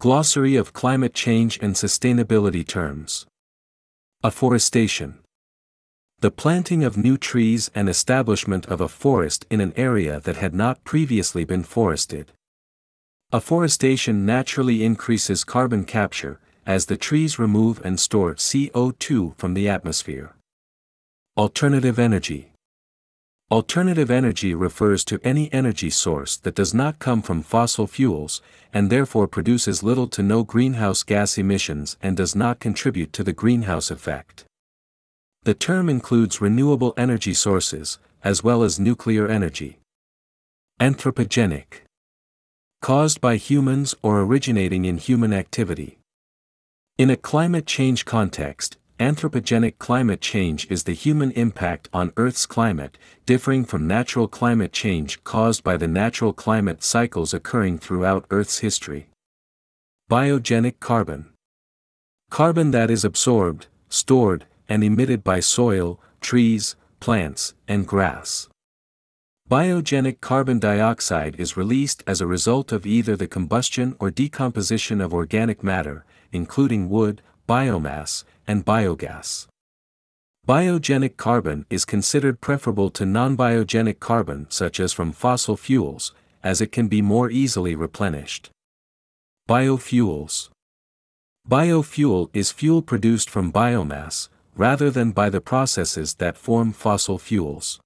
Glossary of Climate Change and Sustainability Terms. Afforestation. The planting of new trees and establishment of a forest in an area that had not previously been forested. Afforestation naturally increases carbon capture, as the trees remove and store CO2 from the atmosphere. Alternative energy. Alternative energy refers to any energy source that does not come from fossil fuels, and therefore produces little to no greenhouse gas emissions and does not contribute to the greenhouse effect. The term includes renewable energy sources, as well as nuclear energy. Anthropogenic. Caused by humans or originating in human activity. In a climate change context, anthropogenic climate change is the human impact on Earth's climate, differing from natural climate change caused by the natural climate cycles occurring throughout Earth's history. Biogenic carbon. Carbon that is absorbed, stored, and emitted by soil, trees, plants, and grass. Biogenic carbon dioxide is released as a result of either the combustion or decomposition of organic matter, including wood, biomass, and biogas. Biogenic carbon is considered preferable to non-biogenic carbon such as from fossil fuels, as it can be more easily replenished. Biofuels Biofuel is fuel produced from biomass, rather than by the processes that form fossil fuels.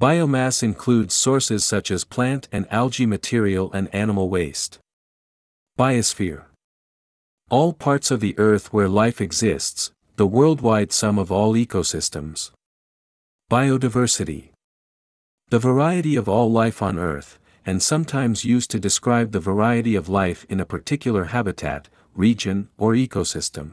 Biomass includes sources such as plant and algae material and animal waste. Biosphere All parts of the earth where life exists, the worldwide sum of all ecosystems. Biodiversity The variety of all life on earth, and sometimes used to describe the variety of life in a particular habitat, region, or ecosystem.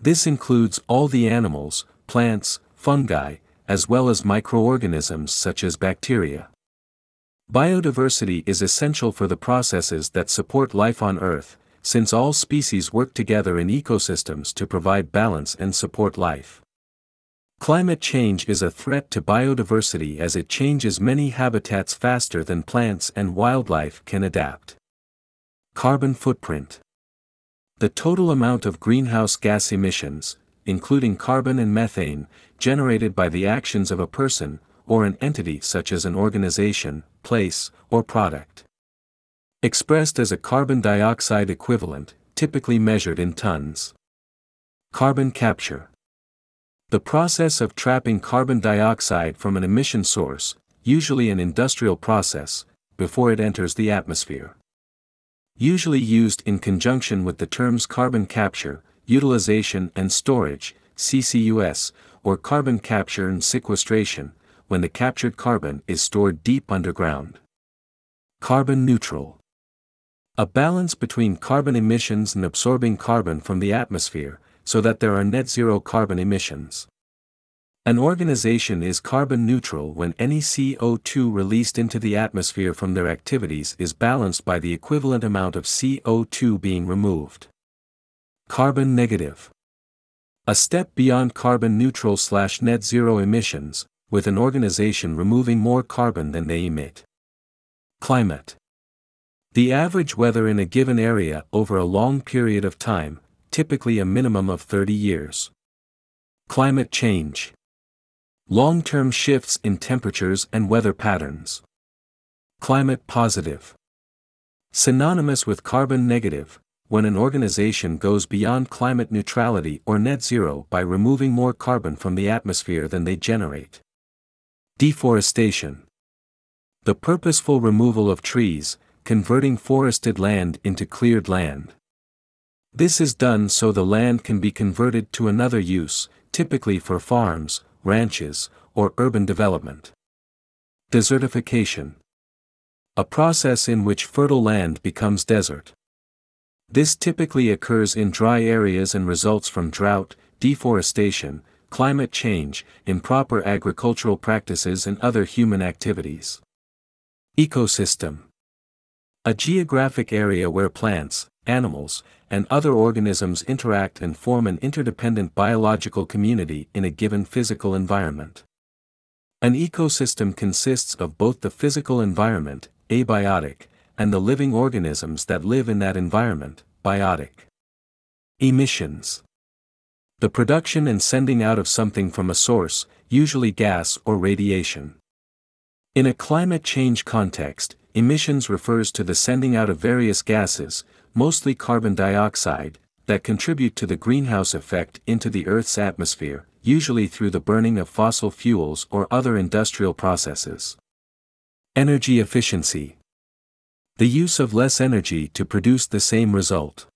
This includes all the animals, plants, fungi, as well as microorganisms such as bacteria. Biodiversity is essential for the processes that support life on Earth, since all species work together in ecosystems to provide balance and support life. Climate change is a threat to biodiversity as it changes many habitats faster than plants and wildlife can adapt. Carbon footprint the total amount of greenhouse gas emissions, including carbon and methane, generated by the actions of a person, or an entity such as an organization, place, or product. Expressed as a carbon dioxide equivalent, typically measured in tons. Carbon capture. The process of trapping carbon dioxide from an emission source, usually an industrial process, before it enters the atmosphere usually used in conjunction with the terms carbon capture, utilization and storage, CCUS, or carbon capture and sequestration, when the captured carbon is stored deep underground. Carbon neutral. A balance between carbon emissions and absorbing carbon from the atmosphere, so that there are net zero carbon emissions. An organization is carbon neutral when any CO2 released into the atmosphere from their activities is balanced by the equivalent amount of CO2 being removed. Carbon negative. A step beyond carbon neutral slash net zero emissions, with an organization removing more carbon than they emit. Climate. The average weather in a given area over a long period of time, typically a minimum of 30 years. Climate change. Long-term shifts in temperatures and weather patterns. Climate positive. Synonymous with carbon negative, when an organization goes beyond climate neutrality or net zero by removing more carbon from the atmosphere than they generate. Deforestation. The purposeful removal of trees, converting forested land into cleared land. This is done so the land can be converted to another use, typically for farms, ranches, or urban development. Desertification. A process in which fertile land becomes desert. This typically occurs in dry areas and results from drought, deforestation, climate change, improper agricultural practices and other human activities. Ecosystem. A geographic area where plants, animals, and other organisms interact and form an interdependent biological community in a given physical environment. An ecosystem consists of both the physical environment, abiotic, and the living organisms that live in that environment, biotic. Emissions. The production and sending out of something from a source, usually gas or radiation. In a climate change context, emissions refers to the sending out of various gases, mostly carbon dioxide, that contribute to the greenhouse effect into the Earth's atmosphere, usually through the burning of fossil fuels or other industrial processes. Energy efficiency. The use of less energy to produce the same result.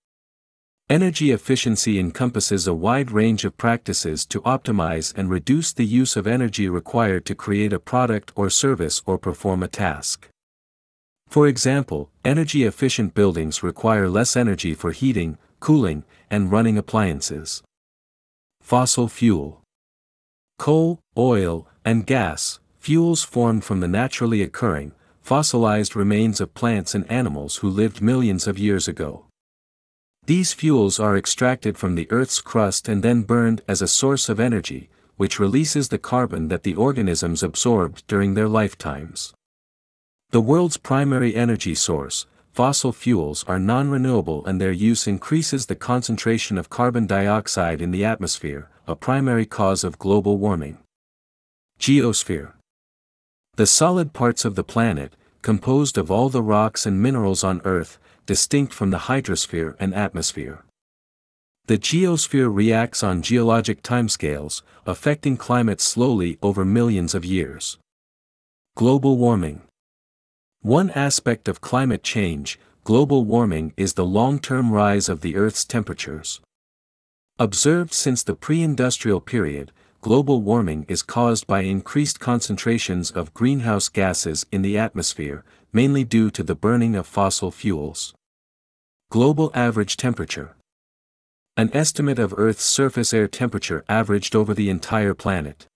Energy efficiency encompasses a wide range of practices to optimize and reduce the use of energy required to create a product or service or perform a task. For example, energy efficient buildings require less energy for heating, cooling, and running appliances. Fossil fuel. Coal, oil, and gas, fuels formed from the naturally occurring, fossilized remains of plants and animals who lived millions of years ago. These fuels are extracted from the Earth's crust and then burned as a source of energy, which releases the carbon that the organisms absorbed during their lifetimes. The world's primary energy source, fossil fuels are non-renewable and their use increases the concentration of carbon dioxide in the atmosphere, a primary cause of global warming. Geosphere The solid parts of the planet, composed of all the rocks and minerals on Earth, distinct from the hydrosphere and atmosphere. The geosphere reacts on geologic timescales, affecting climate slowly over millions of years. Global warming. One aspect of climate change, global warming is the long-term rise of the Earth's temperatures. Observed since the pre-industrial period, global warming is caused by increased concentrations of greenhouse gases in the atmosphere, mainly due to the burning of fossil fuels. Global average temperature. An estimate of Earth's surface air temperature averaged over the entire planet.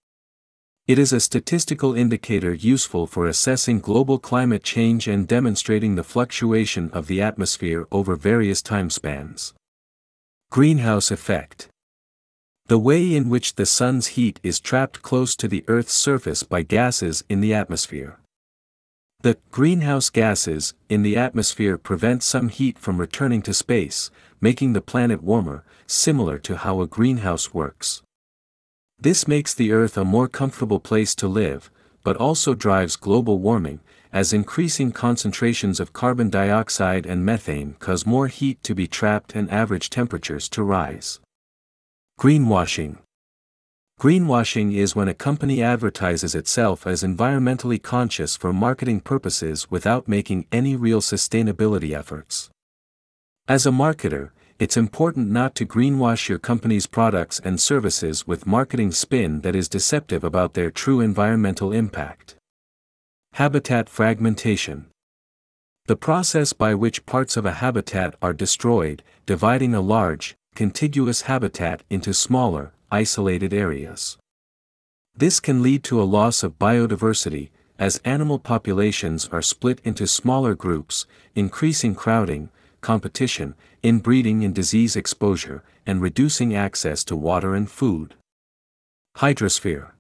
It is a statistical indicator useful for assessing global climate change and demonstrating the fluctuation of the atmosphere over various time spans. Greenhouse effect. The way in which the sun's heat is trapped close to the Earth's surface by gases in the atmosphere. The greenhouse gases in the atmosphere prevent some heat from returning to space, making the planet warmer, similar to how a greenhouse works. This makes the Earth a more comfortable place to live, but also drives global warming, as increasing concentrations of carbon dioxide and methane cause more heat to be trapped and average temperatures to rise. Greenwashing Greenwashing is when a company advertises itself as environmentally conscious for marketing purposes without making any real sustainability efforts. As a marketer, it's important not to greenwash your company's products and services with marketing spin that is deceptive about their true environmental impact. Habitat fragmentation. The process by which parts of a habitat are destroyed, dividing a large, contiguous habitat into smaller, isolated areas. This can lead to a loss of biodiversity, as animal populations are split into smaller groups, increasing crowding, competition, inbreeding and disease exposure, and reducing access to water and food. Hydrosphere.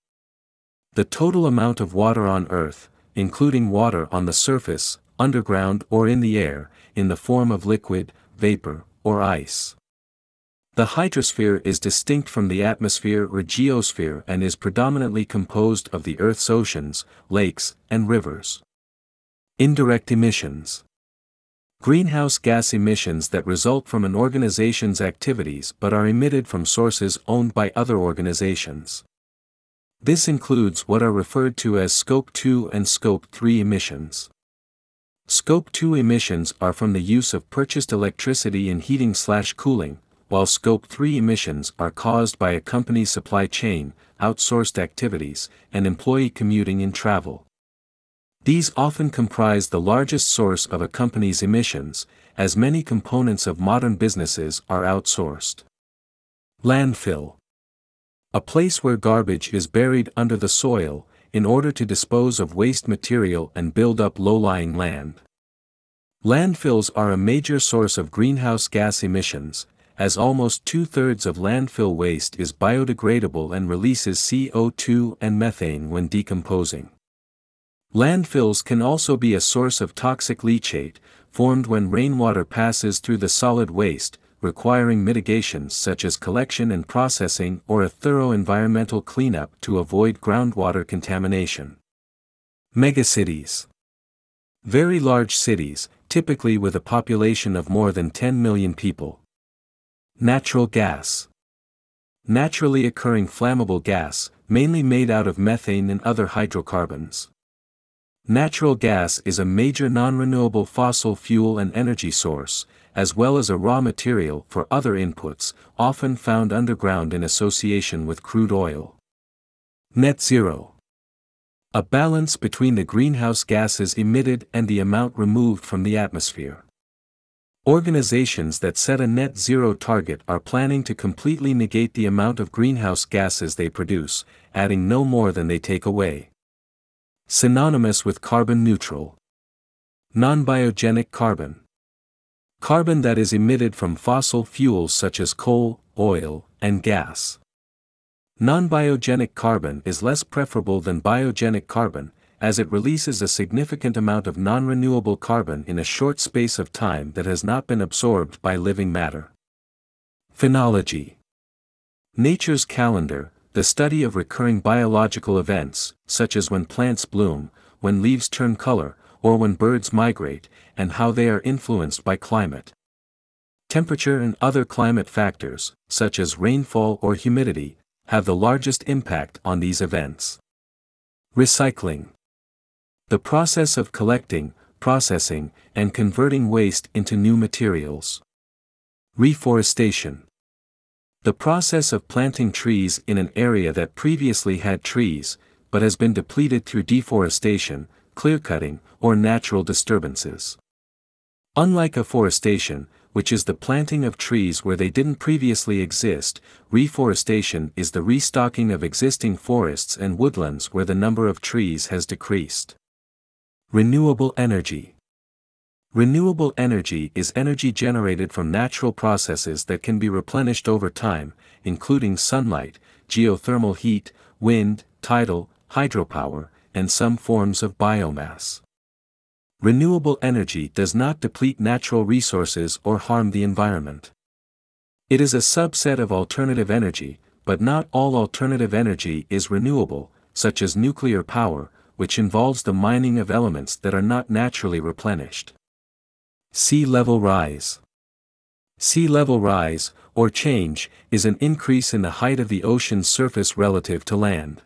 The total amount of water on Earth, including water on the surface, underground or in the air, in the form of liquid, vapor, or ice. The hydrosphere is distinct from the atmosphere or geosphere and is predominantly composed of the Earth's oceans, lakes, and rivers. Indirect emissions. Greenhouse gas emissions that result from an organization's activities but are emitted from sources owned by other organizations. This includes what are referred to as Scope 2 and Scope 3 emissions. Scope 2 emissions are from the use of purchased electricity in heating slash cooling, while Scope 3 emissions are caused by a company's supply chain, outsourced activities, and employee commuting and travel. These often comprise the largest source of a company's emissions, as many components of modern businesses are outsourced. Landfill. A place where garbage is buried under the soil, in order to dispose of waste material and build up low-lying land. Landfills are a major source of greenhouse gas emissions, as almost two-thirds of landfill waste is biodegradable and releases CO2 and methane when decomposing. Landfills can also be a source of toxic leachate, formed when rainwater passes through the solid waste, requiring mitigations such as collection and processing or a thorough environmental cleanup to avoid groundwater contamination. Megacities Very large cities, typically with a population of more than 10 million people. Natural gas Naturally occurring flammable gas, mainly made out of methane and other hydrocarbons. Natural gas is a major non-renewable fossil fuel and energy source, as well as a raw material for other inputs, often found underground in association with crude oil. Net zero. A balance between the greenhouse gases emitted and the amount removed from the atmosphere. Organizations that set a net zero target are planning to completely negate the amount of greenhouse gases they produce, adding no more than they take away. Synonymous with carbon neutral. Non-biogenic carbon. Carbon that is emitted from fossil fuels such as coal, oil, and gas. Non-biogenic carbon is less preferable than biogenic carbon, as it releases a significant amount of non-renewable carbon in a short space of time that has not been absorbed by living matter. Phenology Nature's calendar, the study of recurring biological events, such as when plants bloom, when leaves turn color, or when birds migrate, and how they are influenced by climate. Temperature and other climate factors, such as rainfall or humidity, have the largest impact on these events. Recycling The process of collecting, processing, and converting waste into new materials. Reforestation the process of planting trees in an area that previously had trees, but has been depleted through deforestation, clearcutting, or natural disturbances. Unlike afforestation, which is the planting of trees where they didn't previously exist, reforestation is the restocking of existing forests and woodlands where the number of trees has decreased. Renewable energy. Renewable energy is energy generated from natural processes that can be replenished over time, including sunlight, geothermal heat, wind, tidal, hydropower, and some forms of biomass. Renewable energy does not deplete natural resources or harm the environment. It is a subset of alternative energy, but not all alternative energy is renewable, such as nuclear power, which involves the mining of elements that are not naturally replenished. Sea level rise. Sea level rise, or change, is an increase in the height of the ocean's surface relative to land.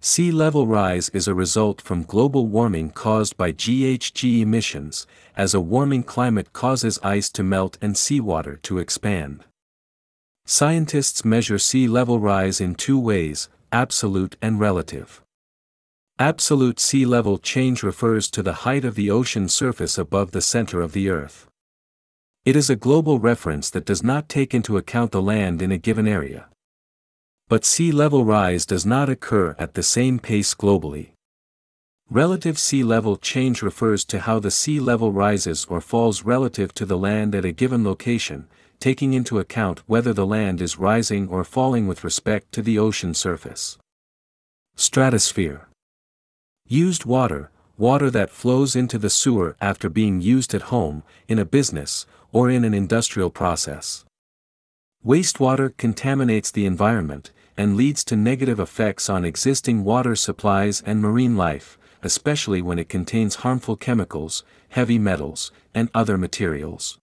Sea level rise is a result from global warming caused by GHG emissions, as a warming climate causes ice to melt and seawater to expand. Scientists measure sea level rise in two ways, absolute and relative. Absolute sea level change refers to the height of the ocean surface above the center of the Earth. It is a global reference that does not take into account the land in a given area. But sea level rise does not occur at the same pace globally. Relative sea level change refers to how the sea level rises or falls relative to the land at a given location, taking into account whether the land is rising or falling with respect to the ocean surface. Stratosphere Used water, water that flows into the sewer after being used at home, in a business, or in an industrial process. Wastewater contaminates the environment, and leads to negative effects on existing water supplies and marine life, especially when it contains harmful chemicals, heavy metals, and other materials.